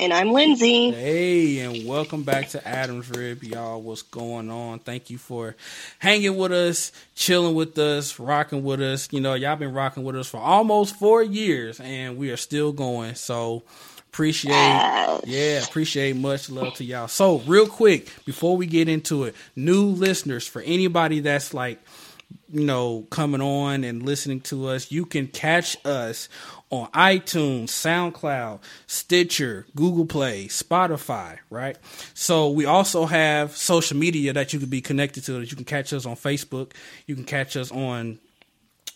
And I'm Lindsay. Hey, and welcome back to Adam's Rib, y'all. What's going on? Thank you for hanging with us, chilling with us, rocking with us. You know, y'all been rocking with us for almost four years, and we are still going. So appreciate, yes. yeah, appreciate much love to y'all. So, real quick, before we get into it, new listeners for anybody that's like you know, coming on and listening to us, you can catch us on iTunes, SoundCloud, Stitcher, Google Play, Spotify, right? So we also have social media that you can be connected to that you can catch us on Facebook, you can catch us on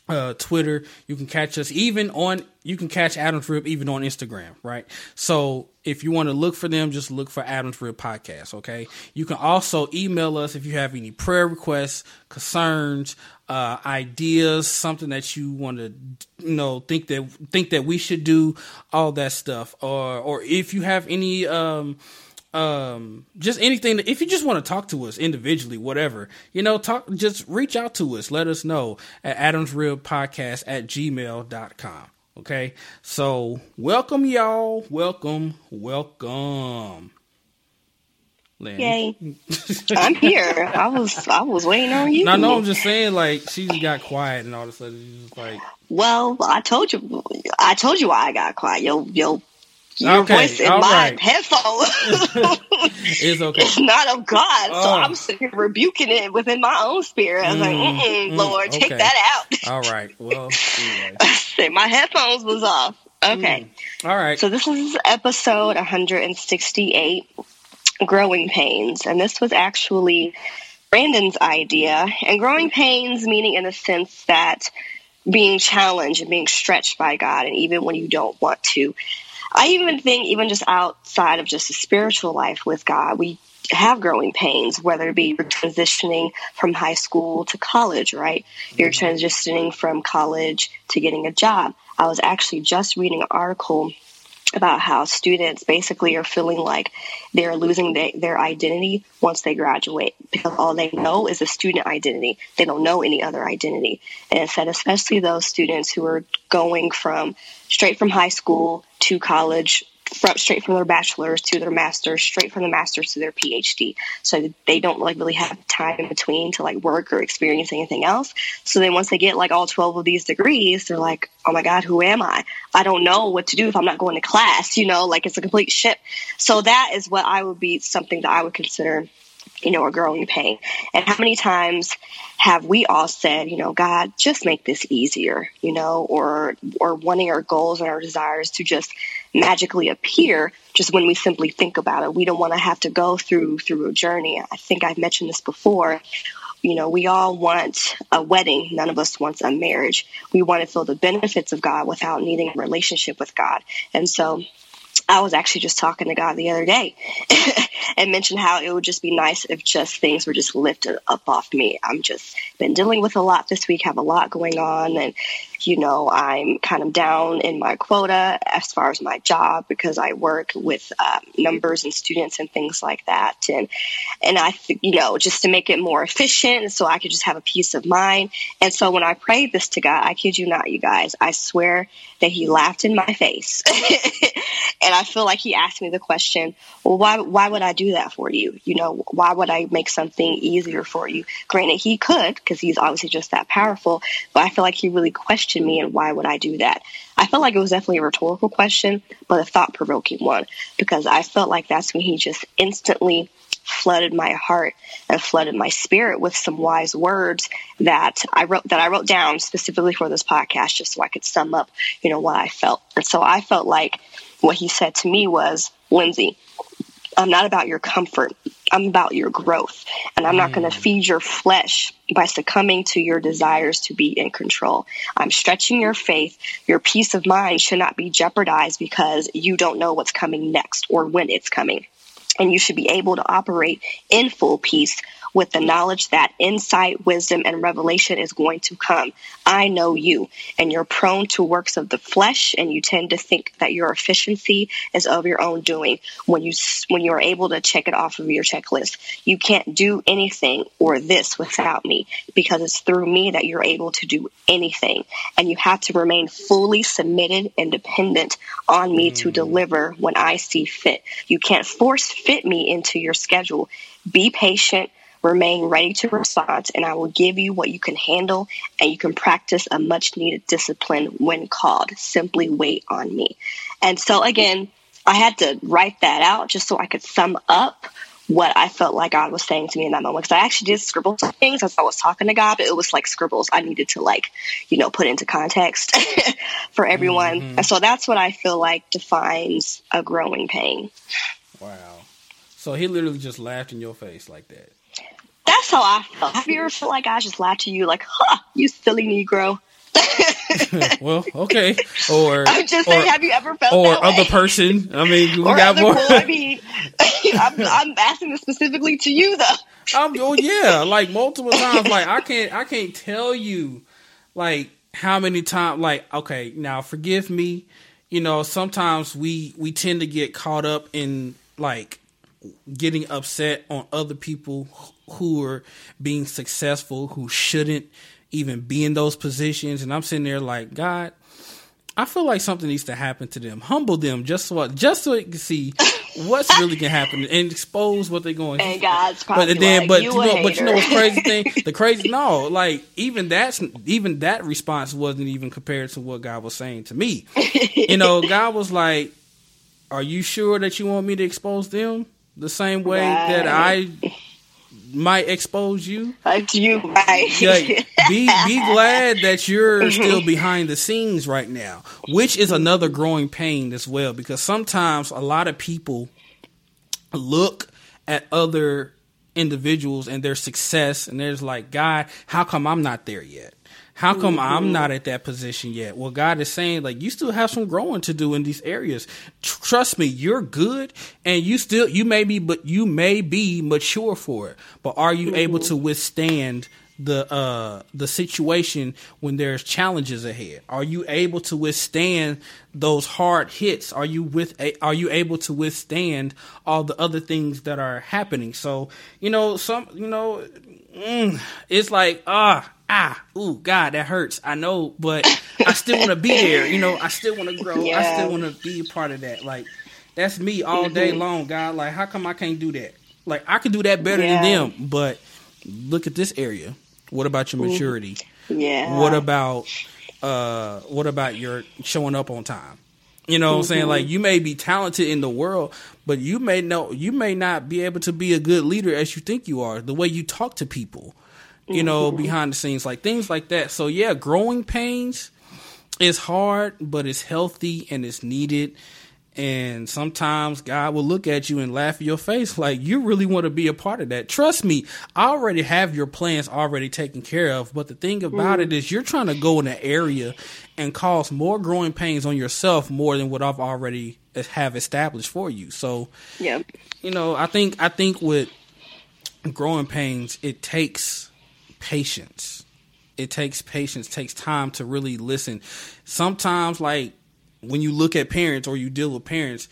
uh, Twitter. You can catch us even on you can catch Adams Rib even on Instagram, right? So if you want to look for them, just look for Adams Rib Podcast. Okay. You can also email us if you have any prayer requests, concerns, uh, ideas, something that you want to you know think that think that we should do, all that stuff, or or if you have any um um just anything that, if you just want to talk to us individually whatever you know talk just reach out to us let us know at adamsribpodcast at gmail.com okay so welcome y'all welcome welcome Lynn. Yay! I'm here. I was I was waiting on you. I know. I'm just saying, like she just got quiet, and all of a sudden, she's like, "Well, I told you, I told you why I got quiet. Yo, yo, your okay, voice in my right. headphones it's okay. It's not of God. Oh. So I'm sitting here rebuking it within my own spirit. I was mm, like, mm, Lord, okay. take that out. All right. Well, anyway. my headphones was off. Okay. Mm. All right. So this is episode 168, Growing Pains. And this was actually Brandon's idea. And growing pains meaning in the sense that being challenged and being stretched by God, and even when you don't want to. I even think, even just outside of just a spiritual life with God, we have growing pains, whether it be you're transitioning from high school to college, right? You're mm-hmm. transitioning from college to getting a job. I was actually just reading an article about how students basically are feeling like they're losing their identity once they graduate because all they know is a student identity. They don't know any other identity. And it said, especially those students who are going from straight from high school to college from, straight from their bachelor's to their master's, straight from the master's to their PhD. So they don't like really have time in between to like work or experience anything else. So then once they get like all 12 of these degrees, they're like, oh my God, who am I? I don't know what to do if I'm not going to class, you know, like it's a complete ship. So that is what I would be something that I would consider you know, a growing pain. And how many times have we all said, you know, God, just make this easier, you know, or or wanting our goals and our desires to just magically appear just when we simply think about it. We don't want to have to go through through a journey. I think I've mentioned this before. You know, we all want a wedding. None of us wants a marriage. We want to feel the benefits of God without needing a relationship with God. And so I was actually just talking to God the other day and mentioned how it would just be nice if just things were just lifted up off me. I'm just been dealing with a lot this week, have a lot going on, and you know, I'm kind of down in my quota as far as my job because I work with um, numbers and students and things like that. And, and I, th- you know, just to make it more efficient so I could just have a peace of mind. And so when I prayed this to God, I kid you not, you guys, I swear that he laughed in my face. and I feel like he asked me the question, well, why, why would I do that for you? You know, why would I make something easier for you? Granted, he could because he's obviously just that powerful, but I feel like he really questioned me and why would I do that? I felt like it was definitely a rhetorical question, but a thought provoking one because I felt like that's when he just instantly flooded my heart and flooded my spirit with some wise words that I wrote that I wrote down specifically for this podcast just so I could sum up, you know, what I felt. And so I felt like what he said to me was, Lindsay, I'm not about your comfort. I'm about your growth. And I'm not going to mm. feed your flesh by succumbing to your desires to be in control. I'm stretching your faith. Your peace of mind should not be jeopardized because you don't know what's coming next or when it's coming. and you should be able to operate in full peace with the knowledge that insight, wisdom, and revelation is going to come. I know you, and you're prone to works of the flesh, and you tend to think that your efficiency is of your own doing. When you when you're able to check it off of your checklist, you can't do anything or this without me, because it's through me that you're able to do anything, and you have to remain fully submitted and dependent on me mm. to deliver when I see fit. You can't force fit me into your schedule. Be patient Remain ready to respond, and I will give you what you can handle, and you can practice a much needed discipline when called. Simply wait on me. And so, again, I had to write that out just so I could sum up what I felt like God was saying to me in that moment. Because I actually did scribble some things as I was talking to God, but it was like scribbles I needed to like, you know, put into context for everyone. Mm-hmm. And so that's what I feel like defines a growing pain. Wow. So he literally just laughed in your face like that. That's how I felt. Have you ever felt like I just laughed to you, like, "Huh, you silly Negro"? well, okay. Or I'm just saying, or, have you ever felt or other way? person? I mean, we or got more. I mean, I'm, I'm, asking this specifically to you, though. I'm, oh yeah, like multiple times. Like I can't, I can't tell you, like how many times. Like okay, now forgive me. You know, sometimes we we tend to get caught up in like getting upset on other people who are being successful who shouldn't even be in those positions. And I'm sitting there like God I feel like something needs to happen to them. Humble them just so just so you can see what's really gonna happen and expose what they're going and God's probably but then like, but you, you know but you know what's crazy thing? The crazy no like even that's even that response wasn't even compared to what God was saying to me. You know God was like are you sure that you want me to expose them the same way right. that I might expose you. Like you, right? Like, be be glad that you're still mm-hmm. behind the scenes right now, which is another growing pain as well. Because sometimes a lot of people look at other individuals and their success, and there's like, God, how come I'm not there yet? How come mm-hmm. I'm not at that position yet? Well, God is saying, like, you still have some growing to do in these areas. trust me, you're good and you still, you may be, but you may be mature for it. But are you mm-hmm. able to withstand the uh the situation when there's challenges ahead are you able to withstand those hard hits are you with are you able to withstand all the other things that are happening so you know some you know mm, it's like ah ah, ooh, God, that hurts. I know, but I still want to be there. You know, I still want to grow. Yeah. I still want to be a part of that. Like, that's me all day mm-hmm. long, God. Like, how come I can't do that? Like, I can do that better yeah. than them, but look at this area. What about your maturity? Yeah. What about uh what about your showing up on time? You know what mm-hmm. I'm saying? Mm-hmm. Like you may be talented in the world, but you may know you may not be able to be a good leader as you think you are. The way you talk to people, you know, behind the scenes, like things like that. So yeah, growing pains is hard, but it's healthy and it's needed. And sometimes God will look at you and laugh in your face like you really want to be a part of that. Trust me, I already have your plans already taken care of. But the thing about mm. it is you're trying to go in an area and cause more growing pains on yourself more than what I've already have established for you. So, yeah, you know, I think I think with growing pains, it takes patience. It takes patience, takes time to really listen. Sometimes, like when you look at parents or you deal with parents,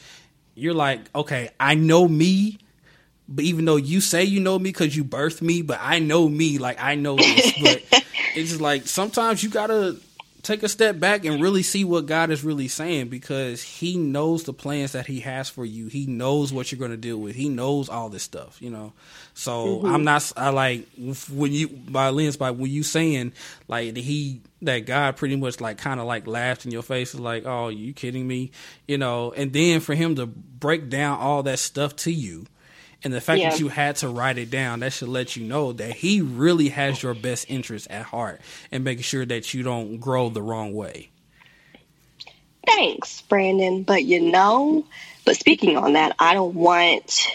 you're like, okay, I know me, but even though you say you know me because you birthed me, but I know me, like I know this. but it's just like sometimes you gotta take a step back and really see what God is really saying because He knows the plans that He has for you. He knows what you're going to deal with. He knows all this stuff, you know. So mm-hmm. I'm not. I like when you by lens by when you saying like He that God pretty much like kind of like laughed in your face, like, "Oh, you kidding me?" You know. And then for Him to break down all that stuff to you and the fact yeah. that you had to write it down, that should let you know that he really has your best interest at heart and making sure that you don't grow the wrong way. Thanks, Brandon. But you know, but speaking on that, I don't want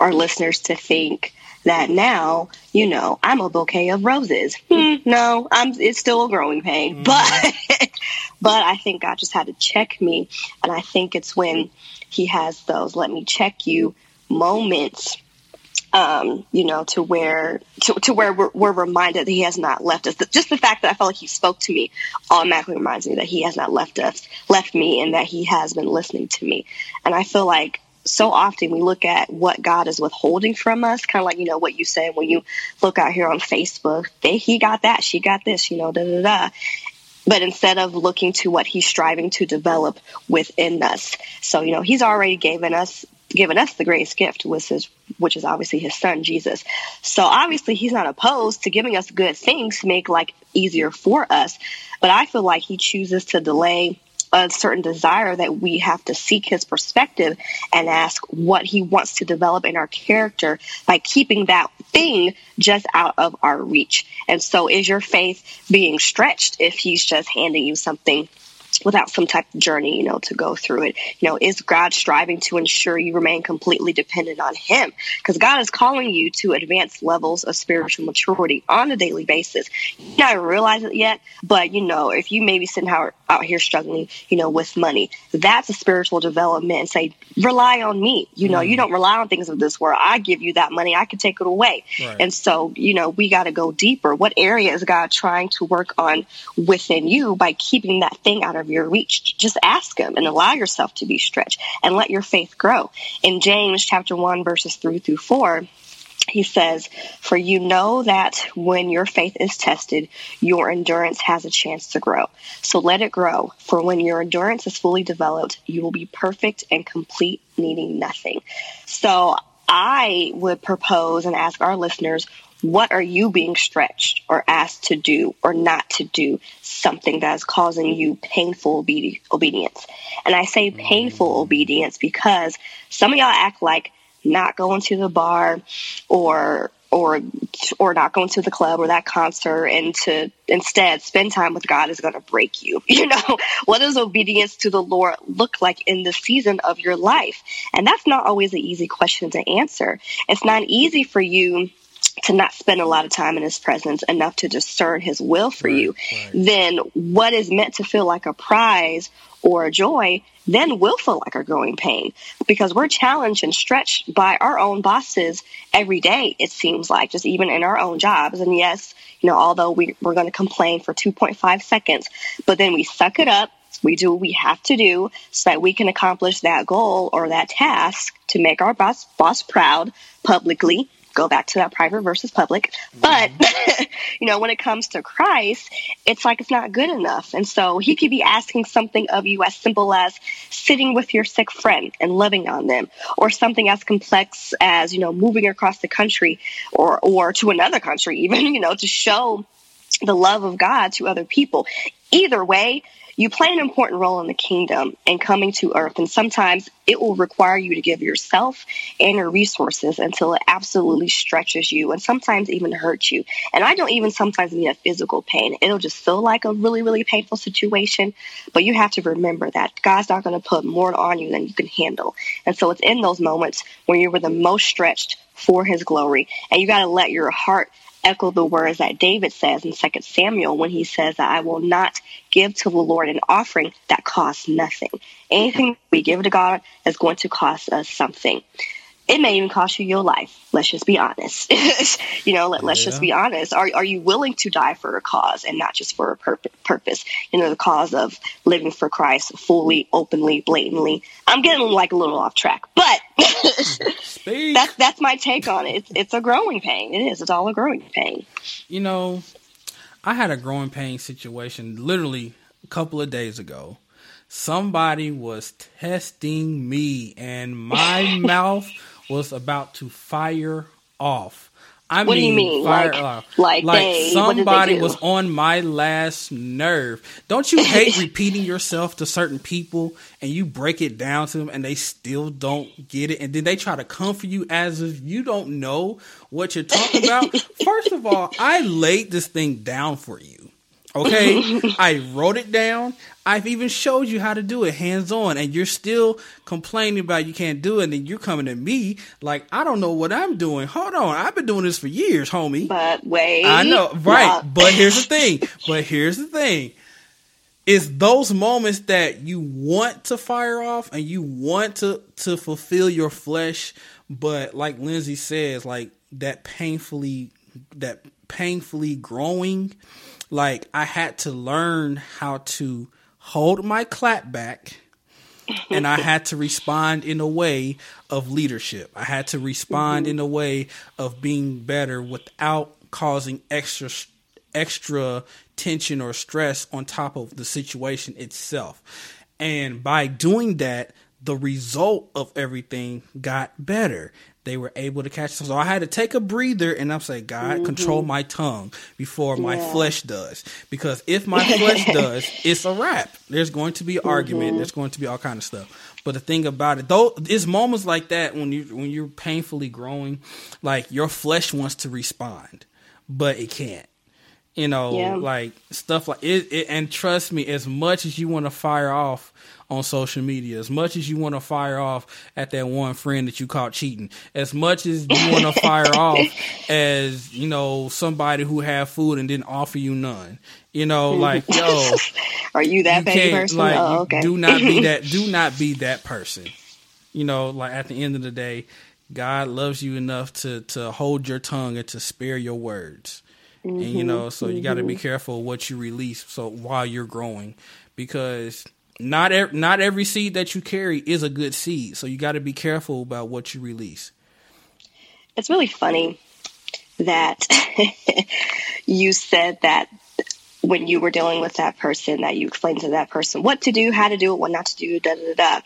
our listeners to think that now, you know, I'm a bouquet of roses. Hmm, no, I'm it's still a growing pain. Mm. But but I think God just had to check me. And I think it's when he has those let me check you moments um, you know, to where to, to where we're, we're, reminded that He has not left us. Just the fact that I felt like He spoke to me automatically reminds me that He has not left us, left me, and that He has been listening to me. And I feel like so often we look at what God is withholding from us, kind of like you know what you said when you look out here on Facebook. They, he got that, she got this, you know, da da da. But instead of looking to what he's striving to develop within us, so you know he's already given us given us the greatest gift, which is which is obviously his son Jesus. So obviously he's not opposed to giving us good things to make life easier for us. But I feel like he chooses to delay a certain desire that we have to seek his perspective and ask what he wants to develop in our character by keeping that thing just out of our reach. And so is your faith being stretched if he's just handing you something without some type of journey, you know, to go through it. You know, is God striving to ensure you remain completely dependent on Him? Because God is calling you to advanced levels of spiritual maturity on a daily basis. You not realize it yet, but you know, if you maybe sitting out, here struggling, you know, with money, that's a spiritual development and say, rely on me. You know, mm you don't rely on things of this world. I give you that money, I can take it away. Right. And so, you know, we got to go deeper. What area is God trying to work on within you by keeping that thing out of of your reach. Just ask him and allow yourself to be stretched and let your faith grow. In James chapter 1 verses 3 through 4, he says, For you know that when your faith is tested, your endurance has a chance to grow. So let it grow. For when your endurance is fully developed, you will be perfect and complete, needing nothing. So I would propose and ask our listeners, what are you being stretched or asked to do or not to do something that is causing you painful obe- obedience? And I say painful mm. obedience because some of y'all act like not going to the bar or or or not going to the club or that concert and to instead spend time with God is going to break you. You know, what does obedience to the Lord look like in the season of your life? And that's not always an easy question to answer. It's not easy for you to not spend a lot of time in his presence enough to discern his will for right, you, right. then what is meant to feel like a prize or a joy then will feel like a growing pain because we're challenged and stretched by our own bosses every day, it seems like, just even in our own jobs. And yes, you know, although we, we're going to complain for 2.5 seconds, but then we suck it up. We do what we have to do so that we can accomplish that goal or that task to make our boss, boss proud publicly go back to that private versus public. But, mm-hmm. you know, when it comes to Christ, it's like it's not good enough. And so he could be asking something of you as simple as sitting with your sick friend and loving on them, or something as complex as, you know, moving across the country or, or to another country, even, you know, to show the love of God to other people. Either way, you play an important role in the kingdom and coming to earth. And sometimes it will require you to give yourself and your resources until it absolutely stretches you and sometimes even hurts you. And I don't even sometimes mean a physical pain. It'll just feel like a really, really painful situation. But you have to remember that God's not going to put more on you than you can handle. And so it's in those moments when you were the most stretched for his glory. And you got to let your heart echo the words that David says in 2 Samuel when he says that I will not give to the Lord an offering that costs nothing. Anything we give to God is going to cost us something. It may even cost you your life. Let's just be honest. you know, let, us just be honest. Are, are you willing to die for a cause and not just for a pur- purpose? You know, the cause of living for Christ fully, openly, blatantly. I'm getting like a little off track, but that's that's my take on it. It's, it's a growing pain. It is. It's all a growing pain. You know, I had a growing pain situation literally a couple of days ago somebody was testing me and my mouth was about to fire off. I what mean, do you mean? Fire like, off. like, like they, somebody was on my last nerve. Don't you hate repeating yourself to certain people and you break it down to them and they still don't get it, and then they try to come for you as if you don't know what you're talking about? First of all, I laid this thing down for you. Okay, I wrote it down. I've even showed you how to do it hands on, and you're still complaining about you can't do it. And then you're coming to me like I don't know what I'm doing. Hold on, I've been doing this for years, homie. But wait, I know, right? But here's the thing. But here's the thing. it's those moments that you want to fire off and you want to to fulfill your flesh, but like Lindsay says, like that painfully that painfully growing, like I had to learn how to hold my clap back and I had to respond in a way of leadership. I had to respond mm-hmm. in a way of being better without causing extra extra tension or stress on top of the situation itself. And by doing that, the result of everything got better. They were able to catch. them. So I had to take a breather and I'm saying, God, mm-hmm. control my tongue before my flesh does. Because if my flesh does, it's a wrap. There's going to be mm-hmm. argument. There's going to be all kind of stuff. But the thing about it, though, it's moments like that when you when you're painfully growing, like your flesh wants to respond, but it can't you know, yeah. like stuff like it, it, And trust me, as much as you want to fire off on social media, as much as you want to fire off at that one friend that you caught cheating, as much as you want to fire off as you know somebody who had food and didn't offer you none, you know, hmm. like yo, are you that you person? Like, oh, okay. do not be that. Do not be that person. You know, like at the end of the day, God loves you enough to to hold your tongue and to spare your words. Mm-hmm, and you know, so mm-hmm. you got to be careful what you release. So while you're growing, because not ev- not every seed that you carry is a good seed. So you got to be careful about what you release. It's really funny that you said that when you were dealing with that person that you explained to that person what to do, how to do it, what not to do, da da da.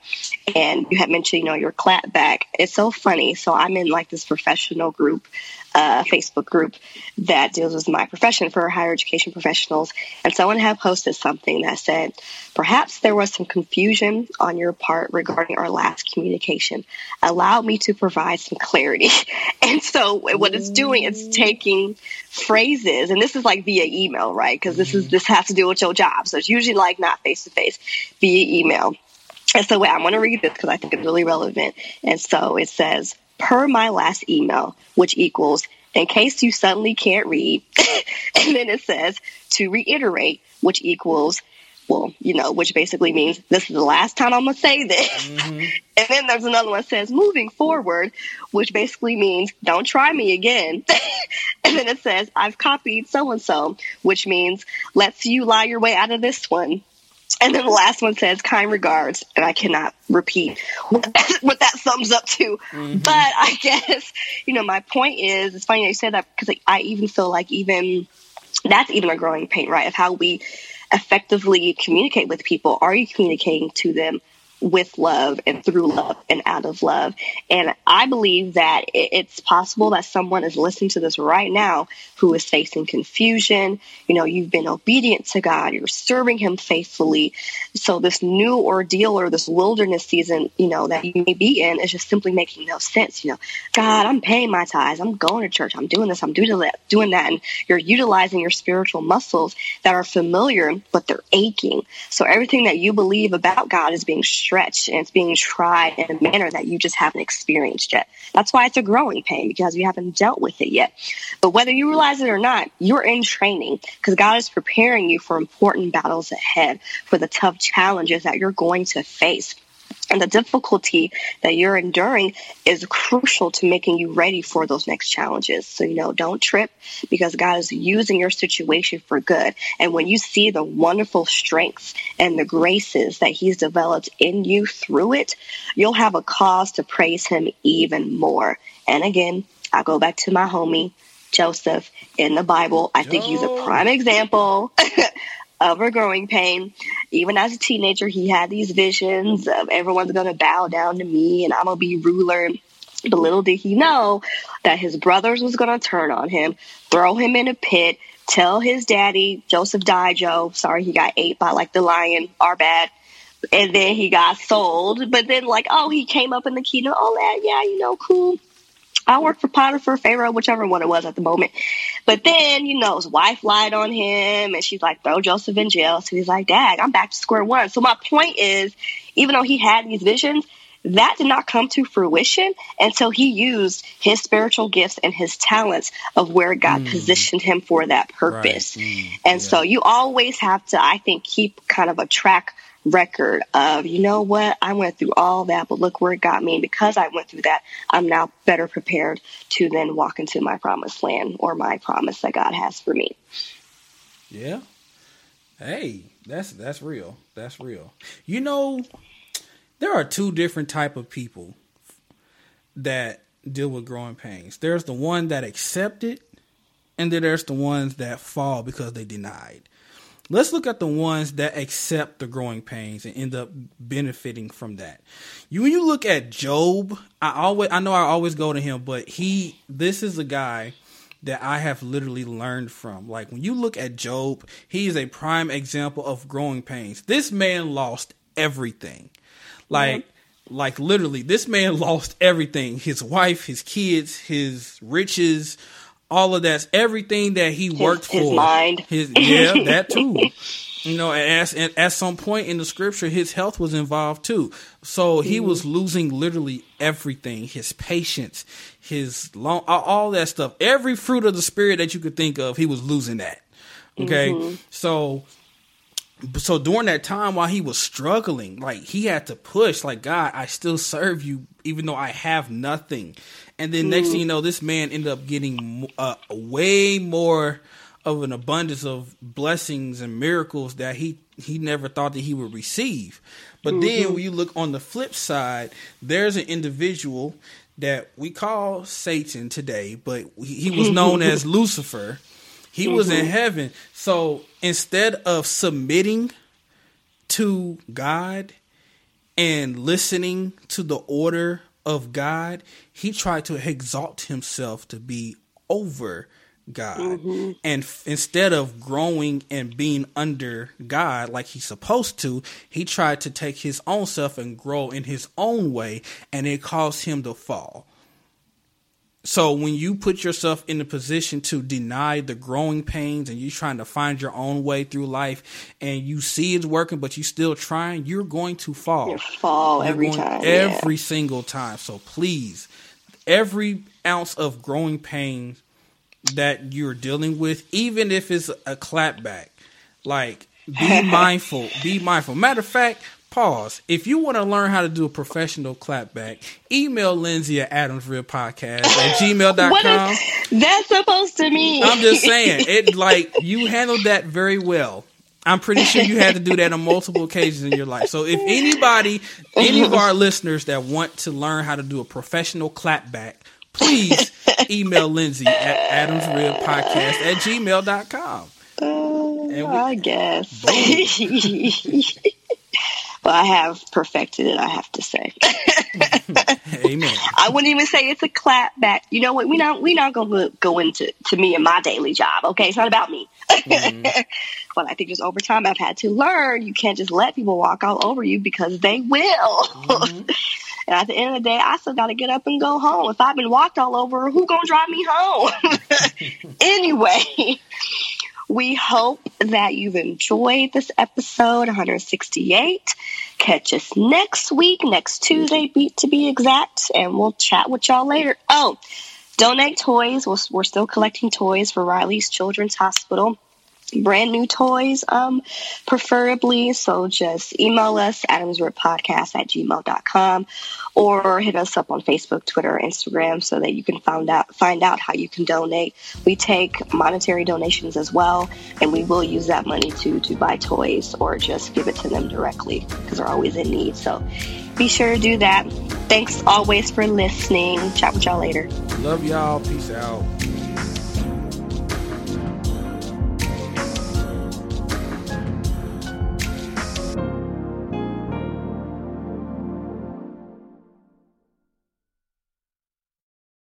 And you had mentioned, you know, your clap back. It's so funny. So I'm in like this professional group uh, Facebook group that deals with my profession for higher education professionals. And someone had posted something that said, perhaps there was some confusion on your part regarding our last communication. Allow me to provide some clarity. and so what it's doing, it's taking phrases, and this is like via email, right? Because this is this has to do with your job. So it's usually like not face to face, via email. And so wait, I want to read this because I think it's really relevant. And so it says, per my last email, which equals in case you suddenly can't read. and then it says to reiterate, which equals, well, you know, which basically means this is the last time I'm going to say this. Mm-hmm. And then there's another one that says moving forward, which basically means don't try me again. and then it says I've copied so and so, which means let's you lie your way out of this one. And then the last one says kind regards, and I cannot repeat what, what that sums up to. Mm-hmm. But I guess, you know, my point is, it's funny that you said that because like, I even feel like even that's even a growing pain, right? Of how we effectively communicate with people. Are you communicating to them with love and through love and out of love. And I believe that it's possible that someone is listening to this right now who is facing confusion. You know, you've been obedient to God, you're serving Him faithfully. So this new ordeal or this wilderness season, you know, that you may be in is just simply making no sense. You know, God, I'm paying my tithes, I'm going to church, I'm doing this, I'm doing that, doing that. And you're utilizing your spiritual muscles that are familiar, but they're aching. So everything that you believe about God is being stretched and it's being tried in a manner that you just haven't experienced yet. That's why it's a growing pain because you haven't dealt with it yet. But whether you realize it or not, you're in training because God is preparing you for important battles ahead, for the tough challenges that you're going to face. And the difficulty that you're enduring is crucial to making you ready for those next challenges. So, you know, don't trip because God is using your situation for good. And when you see the wonderful strengths and the graces that He's developed in you through it, you'll have a cause to praise Him even more. And again, I go back to my homie, Joseph, in the Bible. I think he's a prime example of a growing pain. Even as a teenager, he had these visions of everyone's going to bow down to me and I'm going to be ruler. But little did he know that his brothers was going to turn on him, throw him in a pit, tell his daddy, Joseph died, Joe. Sorry, he got ate by like the lion. Our bad. And then he got sold. But then, like, oh, he came up in the kingdom. Oh, that, yeah, you know, cool. I worked for Potiphar, Pharaoh, whichever one it was at the moment. But then, you know, his wife lied on him and she's like, throw Joseph in jail. So he's like, Dad, I'm back to square one. So my point is, even though he had these visions, that did not come to fruition until he used his spiritual gifts and his talents of where God mm. positioned him for that purpose. Right. Mm. And yeah. so you always have to, I think, keep kind of a track record of, you know what, I went through all that, but look where it got me. And because I went through that, I'm now better prepared to then walk into my promised land or my promise that God has for me. Yeah. Hey, that's that's real. That's real. You know, there are two different type of people that deal with growing pains. There's the one that accept it, and then there's the ones that fall because they denied. Let's look at the ones that accept the growing pains and end up benefiting from that. You when you look at Job, I always I know I always go to him, but he this is a guy that I have literally learned from. Like when you look at Job, he is a prime example of growing pains. This man lost everything. Like mm-hmm. like literally this man lost everything. His wife, his kids, his riches, all of that's everything that he worked for, his, mind. His yeah, that too. You know, as at some point in the scripture, his health was involved too. So he mm-hmm. was losing literally everything: his patience, his long, all that stuff. Every fruit of the spirit that you could think of, he was losing that. Okay, mm-hmm. so so during that time while he was struggling, like he had to push, like God, I still serve you even though I have nothing. And then mm. next thing you know, this man ended up getting uh, way more of an abundance of blessings and miracles that he he never thought that he would receive. But mm-hmm. then when you look on the flip side, there's an individual that we call Satan today, but he was known as Lucifer. He mm-hmm. was in mm-hmm. heaven. So instead of submitting to God and listening to the order of God, he tried to exalt himself to be over God. Mm-hmm. And f- instead of growing and being under God like he's supposed to, he tried to take his own self and grow in his own way, and it caused him to fall. So when you put yourself in a position to deny the growing pains and you're trying to find your own way through life and you see it's working but you're still trying, you're going to fall. You fall you're every time. Every yeah. single time. So please, every ounce of growing pain that you're dealing with, even if it's a clapback, like be mindful. Be mindful. Matter of fact, pause. If you want to learn how to do a professional clapback, email Lindsay at Adams Rib Podcast at gmail.com. What is that supposed to mean? I'm just saying, it like you handled that very well. I'm pretty sure you had to do that on multiple occasions in your life. So if anybody, any of our listeners that want to learn how to do a professional clapback, please email Lindsay at adamsribpodcast at gmail.com. Uh, we, I guess. Well, I have perfected it, I have to say. Amen. I wouldn't even say it's a clap back. You know what? We not we not gonna go into to me and my daily job. Okay, it's not about me. Mm-hmm. but I think just over time I've had to learn you can't just let people walk all over you because they will. Mm-hmm. and at the end of the day, I still got to get up and go home. If I've been walked all over, who gonna drive me home? anyway. We hope that you've enjoyed this episode 168. Catch us next week, next Tuesday, beat to be exact, and we'll chat with y'all later. Oh, donate toys. We're still collecting toys for Riley's Children's Hospital brand new toys, um, preferably. So just email us, adamsribpodcast at gmail.com or hit us up on Facebook, Twitter, Instagram so that you can find out, find out how you can donate. We take monetary donations as well, and we will use that money to, to buy toys or just give it to them directly because they're always in need. So be sure to do that. Thanks always for listening. Chat with y'all later. Love y'all. Peace out.